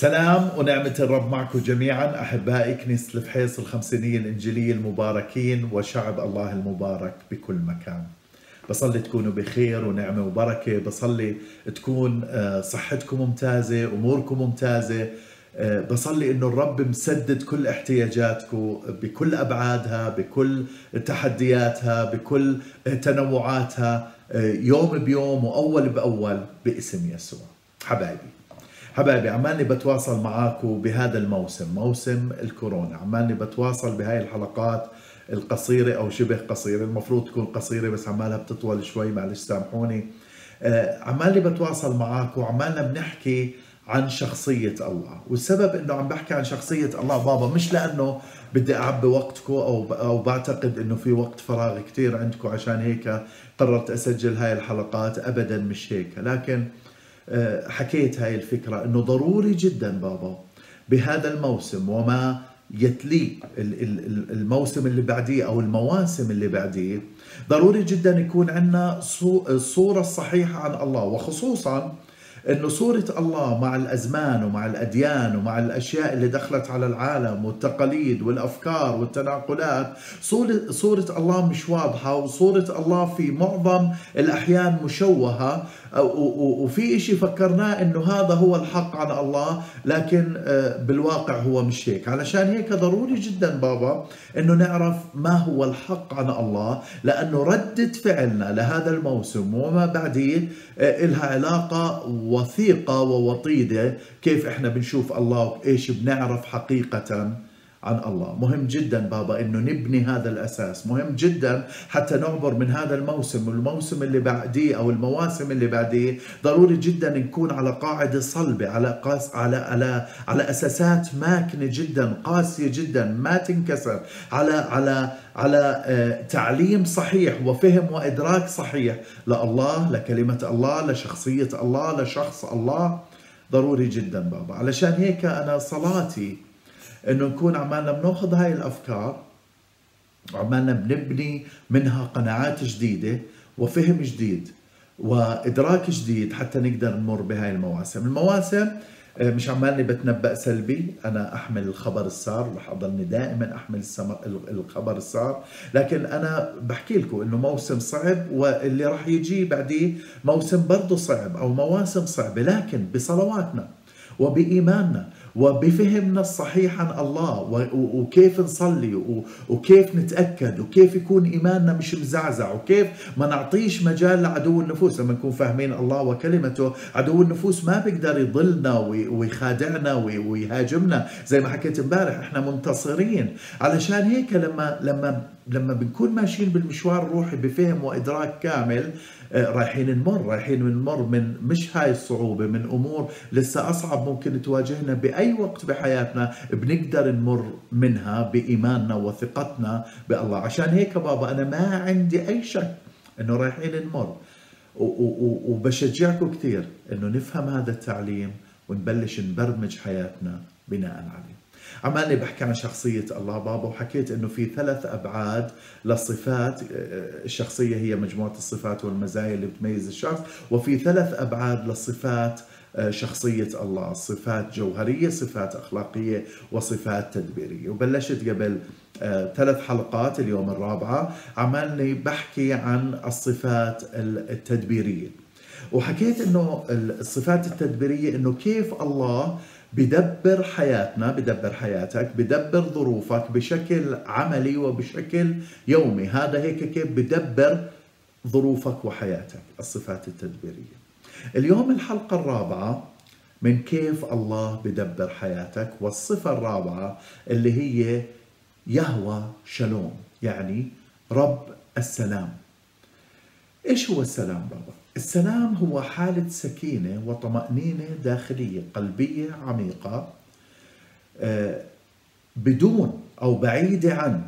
سلام ونعمة الرب معكم جميعا أحبائي كنيسة الفحيص الخمسينية الإنجيلية المباركين وشعب الله المبارك بكل مكان. بصلي تكونوا بخير ونعمة وبركة بصلي تكون آه، صحتكم ممتازة أموركم ممتازة. آه، بصلي إنه الرب مسدد كل احتياجاتكم بكل أبعادها بكل تحدياتها بكل تنوعاتها آه، يوم بيوم وأول بأول باسم يسوع. حبايبي. حبايبي عمالي بتواصل معاكم بهذا الموسم موسم الكورونا. عمالي بتواصل بهاي الحلقات القصيرة أو شبه قصيرة المفروض تكون قصيرة بس عمالها بتطول شوي معلش سامحوني. آه، عمالي بتواصل معاكم وعمالنا بنحكي عن شخصية الله. والسبب إنه عم بحكي عن شخصية الله بابا مش لأنه بدي اعبي وقتكم أو أو بعتقد إنه في وقت فراغ كثير عندكم عشان هيك قررت أسجل هاي الحلقات. ابدا مش هيك لكن حكيت هاي الفكرة إنه ضروري جدا بابا بهذا الموسم وما يتليه الموسم اللي بعديه أو المواسم اللي بعديه. ضروري جدا يكون عندنا الصورة الصحيحة عن الله وخصوصا إنه صورة الله مع الأزمان ومع الأديان ومع الأشياء اللي دخلت على العالم والتقاليد والأفكار والتناقلات صورة الله مش واضحة وصورة الله في معظم الأحيان مشوهة وفي إشي فكرناه إنه هذا هو الحق عن الله لكن آه، بالواقع هو مش هيك. علشان هيك ضروري جدا بابا إنه نعرف ما هو الحق عن الله لأنه ردة فعلنا لهذا الموسم وما بعديه آه، إلها علاقة وثيقة ووطيدة. كيف إحنا بنشوف الله؟ وايش بنعرف حقيقة؟ عن الله. مهم جدا بابا إنه نبني هذا الأساس. مهم جدا حتى نعبر من هذا الموسم. والموسم اللي بعديه أو المواسم اللي بعديه ضروري جدا نكون على قاعدة صلبة على قاس على على على أساسات ماكنة جدا قاسية جدا ما تنكسر. على على على آه، تعليم صحيح وفهم وإدراك صحيح. لله لكلمه الله لشخصيه الله لشخص الله. ضروري جدا بابا. علشان هيك أنا صلاتي إنه نكون عمالنا بنأخذ هاي الأفكار وعمالنا بنبني منها قناعات جديدة وفهم جديد وإدراك جديد حتى نقدر نمر بهاي المواسم. المواسم آه، مش عمالني بتنبأ سلبي أنا أحمل الخبر السار رح أضلني دائما أحمل الخبر السار. لكن أنا بحكي لكم إنه موسم صعب واللي رح يجي بعديه موسم برضه صعب أو مواسم صعبة لكن بصلواتنا وبإيماننا وبفهمنا الصحيح عن الله وكيف نصلي وكيف نتأكد وكيف يكون إيماننا مش مزعزع وكيف ما نعطيش مجال لعدو النفوس. لما نكون فاهمين الله وكلمته عدو النفوس ما بيقدر يضلنا ويخادعنا ويهاجمنا. زي ما حكيت امبارح إحنا منتصرين. علشان هيك لما لما لما بنكون ماشيين بالمشوار الروحي بفهم وإدراك كامل آه، رايحين نمر رايحين نمر من مش هاي الصعوبة من أمور لسه أصعب ممكن تواجهنا بأي وقت بحياتنا بنقدر نمر منها بإيماننا وثقتنا بالله. عشان هيك بابا أنا ما عندي أي شك إنه رايحين نمر. وبشجعكم كثير إنه نفهم هذا التعليم ونبلش نبرمج حياتنا بناء عليه. عمالي بحكي عن شخصية الله بابا وحكيت إنه في ثلاث أبعاد للصفات. الشخصية هي مجموعة الصفات والمزايا اللي بتميز الشخص وفي ثلاث أبعاد للصفات شخصية الله صفات جوهرية صفات أخلاقية وصفات تدبيرية. وبلشت قبل آه، ثلاث حلقات اليوم الرابعة عمالني بحكي عن الصفات التدبيرية. وحكيت إنه الصفات التدبيرية إنه كيف الله بدبر حياتنا بدبر حياتك بدبر ظروفك بشكل عملي وبشكل يومي. هذا هيك كيف بدبر ظروفك وحياتك الصفات التدبيرية. اليوم الحلقة الرابعة من كيف الله بدبر حياتك والصفة الرابعة اللي هي يهوى شلوم يعني رب السلام. إيش هو السلام بابا السلام هو حالة سكينة وطمأنينة داخلية قلبية عميقة آه، بدون أو بعيدة عن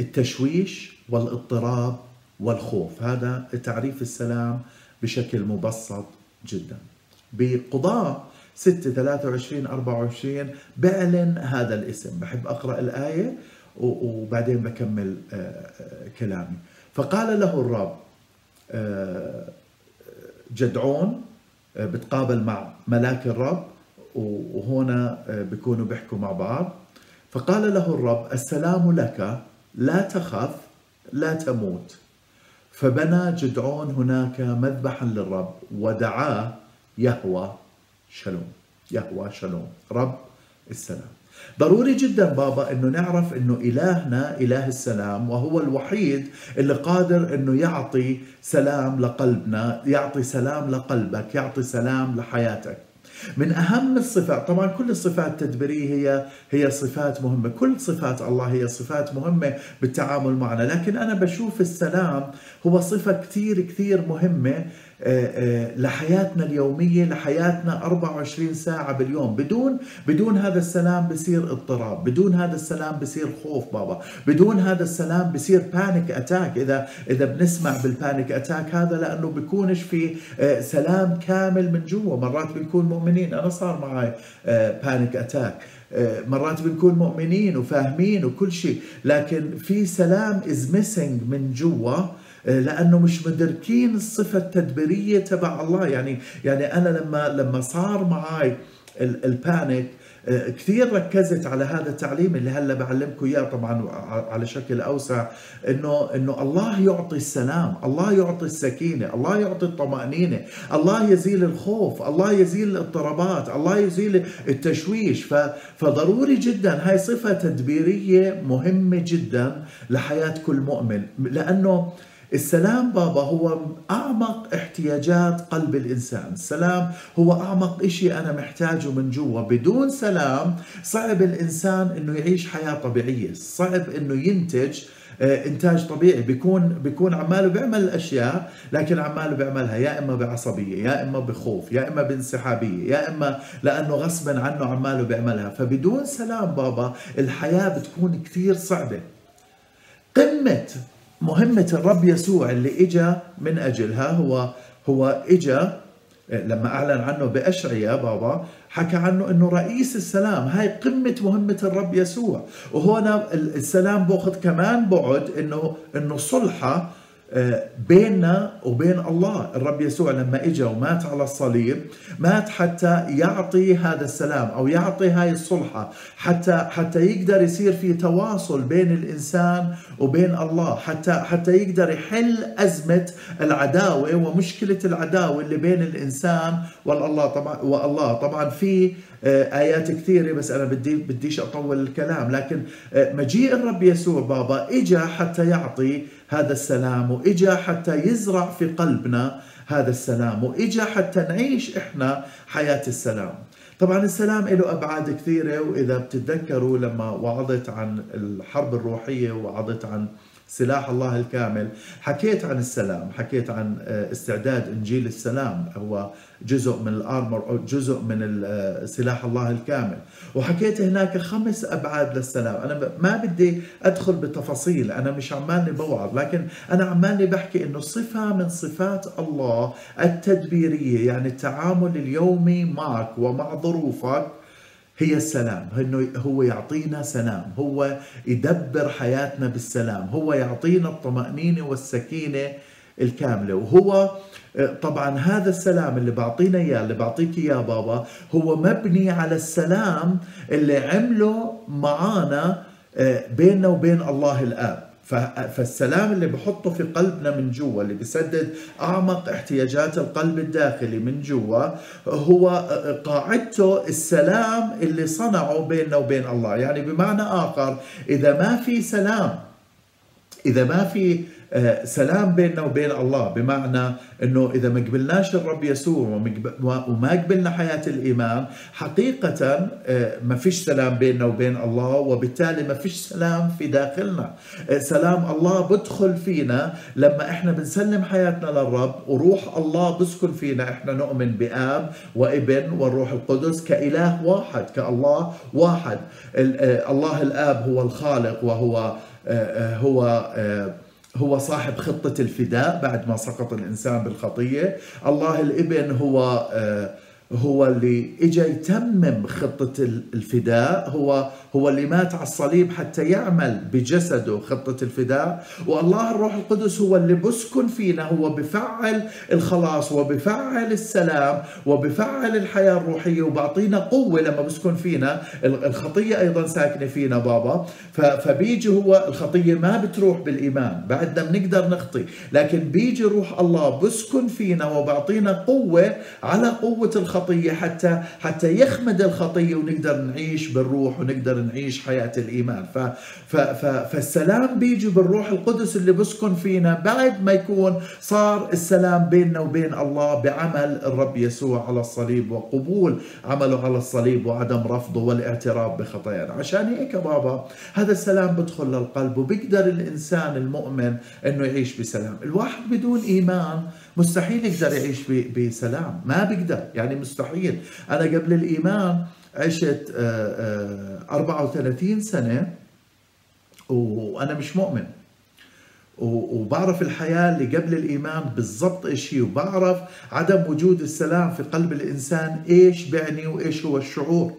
التشويش والاضطراب والخوف. هذا تعريف السلام بشكل مبسط جدا. بقضاء 6 23 24 بعلن هذا الاسم. بحب أقرأ الآية وبعدين بكمل آه، آه، كلامي. فقال له الرب جدعون بتقابل مع ملاك الرب وهنا بيكونوا بيحكوا مع بعض. فقال له الرب السلام لك لا تخف لا تموت. فبنى جدعون هناك مذبحا للرب ودعاه يهوى شلوم يهوى شلوم رب السلام. ضروري جدا بابا إنه نعرف إنه إلهنا إله السلام وهو الوحيد اللي قادر إنه يعطي سلام لقلبنا يعطي سلام لقلبك يعطي سلام لحياتك. من أهم الصفات. طبعا كل الصفات التدبيريه هي هي صفات مهمة. كل صفات الله هي صفات مهمة بالتعامل معنا. لكن أنا بشوف السلام هو صفة كثير كثير آه، لحياتنا اليومية لحياتنا 24 ساعة باليوم. بدون بدون هذا السلام بصير اضطراب بدون هذا السلام بصير خوف بابا. بدون هذا السلام بصير panic attack إذا إذا بنسمع بال panic attack هذا لأنه بيكونش في آه، سلام كامل من جوا. مرات بنكون مؤمنين. أنا صار معي panic attack مرات بنكون مؤمنين وفاهمين وكل شيء. لكن في سلام is missing من جوا. لأنه مش مدركين الصفة التدبيرية تبع الله. يعني يعني أنا لما لما صار معي البانيك كثير ركزت على هذا التعليم اللي هلأ بعلمكم إياه طبعا على شكل أوسع انه إنه الله يعطي السلام، الله يعطي السكينة، الله يعطي الطمأنينة، الله يزيل الخوف، الله يزيل الاضطرابات، الله يزيل التشويش، فضروري جدا. هاي صفة تدبيرية مهمة جدا لحياة كل مؤمن لأنه السلام بابا هو أعمق احتياجات قلب الإنسان. السلام هو أعمق إشي أنا محتاجه من جوا. بدون سلام صعب الإنسان أنه يعيش حياة طبيعية. صعب أنه ينتج آه، إنتاج طبيعي. بيكون بيكون عماله بيعمل الاشياء لكن عماله بيعملها يا إما بعصبية يا إما بخوف يا إما بانسحابية يا إما لأنه غصبا عنه عماله بيعملها. فبدون سلام بابا الحياة بتكون كثير صعبة. قمة مهمة الرب يسوع اللي إجا من اجلها هو هو إجا لما أعلن عنه بأشعياء بابا حكى عنه إنه رئيس السلام. هاي قمة مهمة الرب يسوع. وهنا السلام بأخذ كمان بعد إنه صلحة آه، بيننا وبين الله. الرب يسوع لما اجى ومات على الصليب مات حتى يعطي هذا السلام أو يعطي هاي الصلحة حتى حتى يقدر يصير في تواصل بين الإنسان وبين الله حتى حتى يقدر يحل أزمة العداوة ومشكلة العداوة اللي بين الإنسان والله. طبعا والله. طبعا في آه، آيات كثيرة بس أنا بدي بديش أطول الكلام لكن آه، مجيء الرب يسوع بابا اجى حتى يعطي هذا السلام واجا حتى يزرع في قلبنا. هذا السلام واجا حتى نعيش إحنا حياة السلام. طبعا السلام له أبعاد كثيرة وإذا بتتذكروا لما وعظت عن الحرب الروحية ووعظت عن سلاح الله الكامل. حكيت عن السلام حكيت عن آه، استعداد إنجيل السلام هو جزء من الأرمر أو جزء من آه، سلاح الله الكامل. وحكيت هناك خمس أبعاد للسلام. أنا ما بدي أدخل بتفاصيل أنا مش عمالي بوعظ لكن أنا عمالي بحكي إنه صفة من صفات الله التدبيرية يعني التعامل اليومي معك ومع ظروفك هي السلام انه هو يعطينا سلام هو يدبر حياتنا بالسلام هو يعطينا الطمأنينة والسكينة الكاملة. وهو طبعا هذا السلام اللي بعطينا إياه اللي بعطيك إياه بابا هو مبني على السلام اللي عمله معانا آه، بيننا وبين الله الآب. فالسلام اللي بحطه في قلبنا من جوا اللي بسدد أعمق احتياجات القلب الداخلي من جوا هو قاعدته السلام اللي صنعه بيننا وبين الله. يعني بمعنى آخر إذا ما في سلام إذا ما في آه، سلام بيننا وبين الله بمعنى إنه إذا ما قبلناش الرب يسوع وما قبلنا حياة الايمان حقيقة آه، ما فيش سلام بيننا وبين الله وبالتالي ما فيش سلام في داخلنا. آه، سلام الله بدخل فينا لما إحنا بنسلم حياتنا للرب وروح الله بسكن فينا إحنا نؤمن بآب وابن والروح القدس كإله واحد كالله واحد. الله الآب هو الخالق وهو هو هو صاحب خطة الفداء بعد ما سقط الإنسان بالخطية. الله الإبن هو آه، هو اللي اجى يتمم خطة الفداء. هو هو اللي مات على الصليب حتى يعمل بجسده خطة الفداء. والله الروح القدس هو اللي بسكن فينا هو بفعل الخلاص وبفعل السلام وبفعل الحياة الروحية وبعطينا قوة لما بسكن فينا. الخطية أيضا ساكنة فينا بابا. فبيجي هو الخطية ما بتروح بالإيمان بعدنا بنقدر نخطي. لكن بيجي روح الله بسكن فينا وبعطينا قوة على قوة الخطية حتى حتى يخمد الخطية ونقدر نعيش بالروح ونقدر نعيش حياة الإيمان. ف ف ف فالسلام بيجي بالروح القدس اللي بسكن فينا بعد ما يكون صار السلام بيننا وبين الله بعمل الرب يسوع على الصليب وقبول عمله على الصليب وعدم رفضه والاعتراف بخطايانا. عشان هيك بابا هذا السلام بدخل للقلب وبيقدر الإنسان المؤمن أنه يعيش بسلام. الواحد بدون إيمان مستحيل يقدر يعيش بسلام. ما بيقدر يعني مستحيل. أنا قبل الإيمان عشت 34 آه، آه، سنة وأنا مش مؤمن. وبعرف الحياة اللي قبل الإيمان بالضبط إيش هي وبعرف عدم وجود السلام في قلب الإنسان إيش بعني وإيش هو الشعور.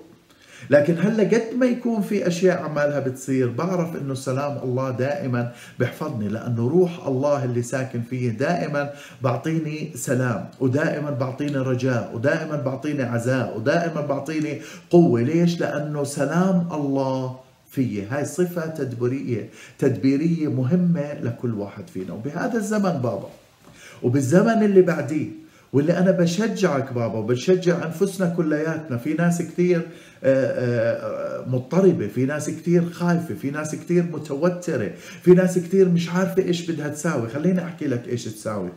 لكن هلا قد ما يكون في أشياء عمالها بتصير بعرف إنه سلام الله دائما بحفظني لأنه روح الله اللي ساكن فيه دائما بعطيني سلام ودائما بعطيني رجاء ودائما بعطيني عزاء ودائما بعطيني قوة. ليش؟ لأنه سلام الله فيه. هاي صفة تدبيرية تدبيرية مهمة لكل واحد فينا. وبهذا الزمن بابا وبالزمن اللي بعديه واللي أنا بشجعك بابا وبشجع أنفسنا كلياتنا. في ناس كثير آه، آه، مضطربة في ناس كثير خايفة في ناس كثير متوترة في ناس كثير مش عارفة إيش بدها تساوي. خليني أحكي لك إيش تساوي.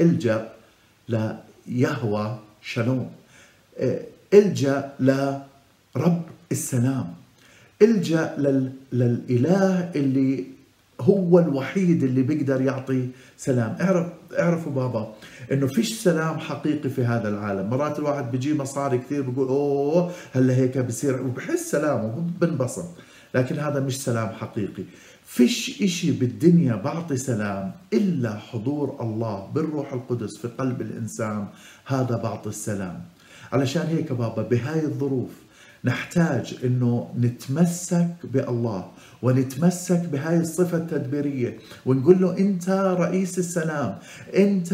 إلجأ ليهوى شالوم. آه، إلجأ لرب السلام. إلجأ لل... للإله اللي هو الوحيد اللي بيقدر يعطي سلام. اعرف اعرفوا بابا انه فيش سلام حقيقي في هذا العالم. مرات الواحد بيجي مصاري كثير بيقول أوه هلا هيك بصير وبحس سلام وبنبسط لكن هذا مش سلام حقيقي. فيش إشي بالدنيا بعطي سلام إلا حضور الله بالروح القدس في قلب الإنسان هذا بعطي السلام. علشان هيك بابا بهاي الظروف نحتاج إنه نتمسك بالله ونتمسك بهاي الصفة التدبيرية ونقول له أنت رئيس السلام أنت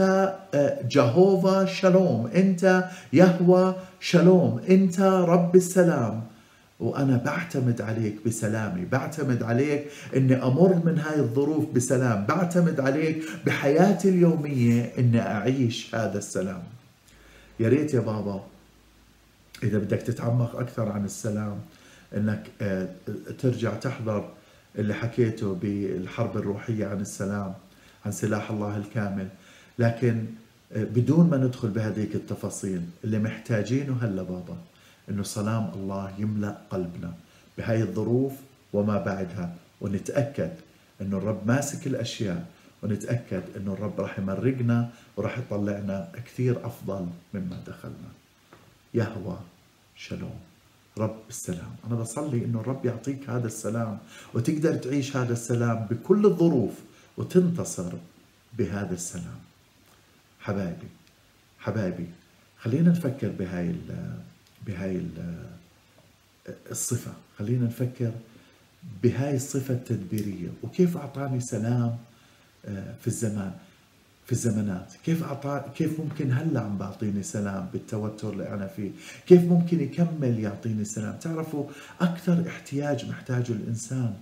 آه، جهوفا شالوم أنت يهوى شالوم أنت رب السلام. وأنا بعتمد عليك بسلامي بعتمد عليك أني أمر من هاي الظروف بسلام بعتمد عليك بحياتي اليومية أني أعيش هذا السلام. يا ريت يا بابا إذا بدك تتعمق أكثر عن السلام إنك آه، ترجع تحضر اللي حكيته بالحرب الروحية عن السلام عن سلاح الله الكامل. لكن آه، بدون ما ندخل بهذيك التفاصيل اللي محتاجينه هلا بابا إنه سلام الله يملأ قلبنا بهاي الظروف وما بعدها. ونتأكد إنه الرب ماسك الأشياء ونتأكد إنه الرب راح يمرقنا وراح يطلعنا كثير أفضل مما دخلنا. يهوى شلوم رب السلام. أنا بصلي إنه الرب يعطيك هذا السلام وتقدر تعيش هذا السلام بكل الظروف وتنتصر بهذا السلام. حبايبي حبايبي خلينا نفكر بهاي ال بهاي ال الصفة. خلينا نفكر بهاي الصفة التدبيرية. وكيف أعطاني سلام آه، في الزمان؟ في الزمانات. كيف أعطى كيف ممكن هلا عم بعطيني سلام بالتوتر اللي أنا فيه؟ كيف ممكن يكمل يعطيني سلام؟ تعرفوا أكثر احتياج محتاجه الإنسان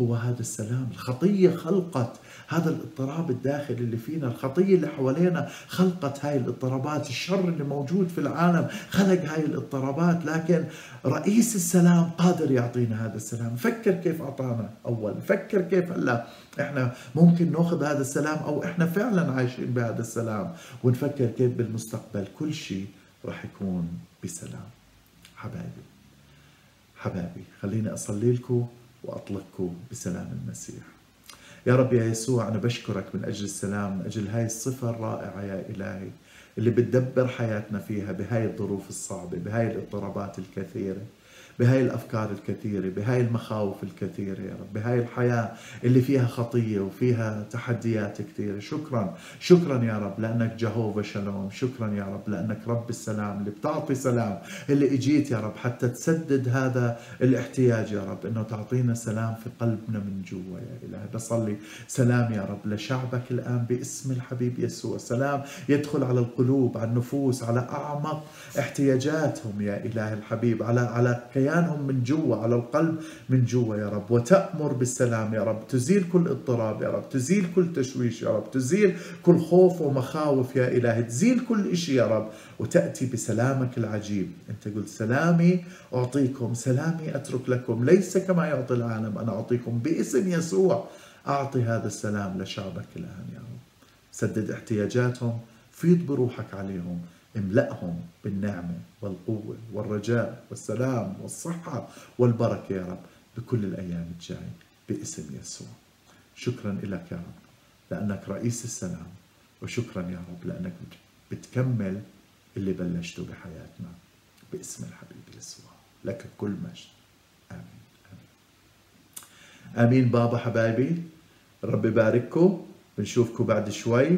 هو هذا السلام. الخطية خلقت هذا الاضطراب الداخلي اللي فينا الخطية اللي حوالينا خلقت هاي الاضطرابات. الشر اللي موجود في العالم خلق هاي الاضطرابات لكن رئيس السلام قادر يعطينا هذا السلام. فكر كيف أعطانا أول. فكر كيف هلا إحنا ممكن نأخذ هذا السلام أو إحنا فعلا عايشين بهذا السلام. ونفكر كيف بالمستقبل كل شيء راح يكون بسلام. حبايبي حبايبي خليني أصلي لكم وأطلقكم بسلام المسيح. يا رب يا يسوع أنا بشكرك من أجل السلام من أجل هاي الصفة الرائعة يا إلهي اللي بتدبر حياتنا فيها بهاي الظروف الصعبة بهاي الاضطرابات الكثيرة. بهاي الأفكار الكثيرة بهاي المخاوف الكثيرة يا رب بهاي الحياة اللي فيها خطية وفيها تحديات كثيرة. شكرا شكرا يا رب لأنك جهوفا شلوم شكرا يا رب لأنك رب السلام اللي بتعطي سلام اللي إجيت يا رب حتى تسدد هذا الاحتياج يا رب إنه تعطينا سلام في قلبنا من جوا يا الهي بصلي سلام يا رب لشعبك الآن باسم الحبيب يسوع. سلام يدخل على القلوب على النفوس على أعمق احتياجاتهم يا إله الحبيب على على كيانهم من جوا على القلب من جوا يا رب. وتأمر بالسلام يا رب. تزيل كل اضطراب يا رب. تزيل كل تشويش يا رب. تزيل كل خوف ومخاوف يا إلهي. تزيل كل شيء يا رب. وتأتي بسلامك العجيب. أنت قلت سلامي أعطيكم سلامي أترك لكم. ليس كما يعطي العالم. أنا أعطيكم باسم يسوع. أعطي هذا السلام لشعبك الآن يا رب. سدد احتياجاتهم. فيض بروحك عليهم. املأهم بالنعمة والقوة والرجاء والسلام والصحة والبركة يا رب بكل الأيام الجاية باسم يسوع. شكرا لك يا رب لأنك رئيس السلام وشكرا يا رب لأنك بتكمل اللي بلشته بحياتنا باسم الحبيب يسوع. لك كل مجد. آمين آمين. آمين بابا حبايبي رب يبارككم. بنشوفكم بعد شوي.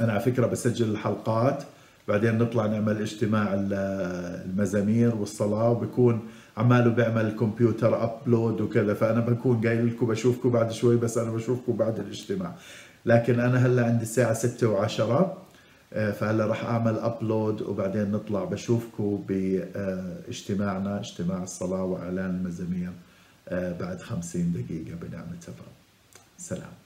أنا على فكرة بسجل الحلقات بعدين نطلع نعمل اجتماع المزامير والصلاة وبكون عماله بيعمل الكمبيوتر upload وكذا. فأنا بكون قايل لكم بشوفكم بعد شوي بس أنا بشوفكم بعد الاجتماع. لكن أنا هلأ عندي الساعة 6 و10 فهلأ راح أعمل upload وبعدين نطلع بشوفكم باجتماعنا اجتماع الصلاة وإعلان المزامير بعد 50 دقيقة بنعمة الرب سلام.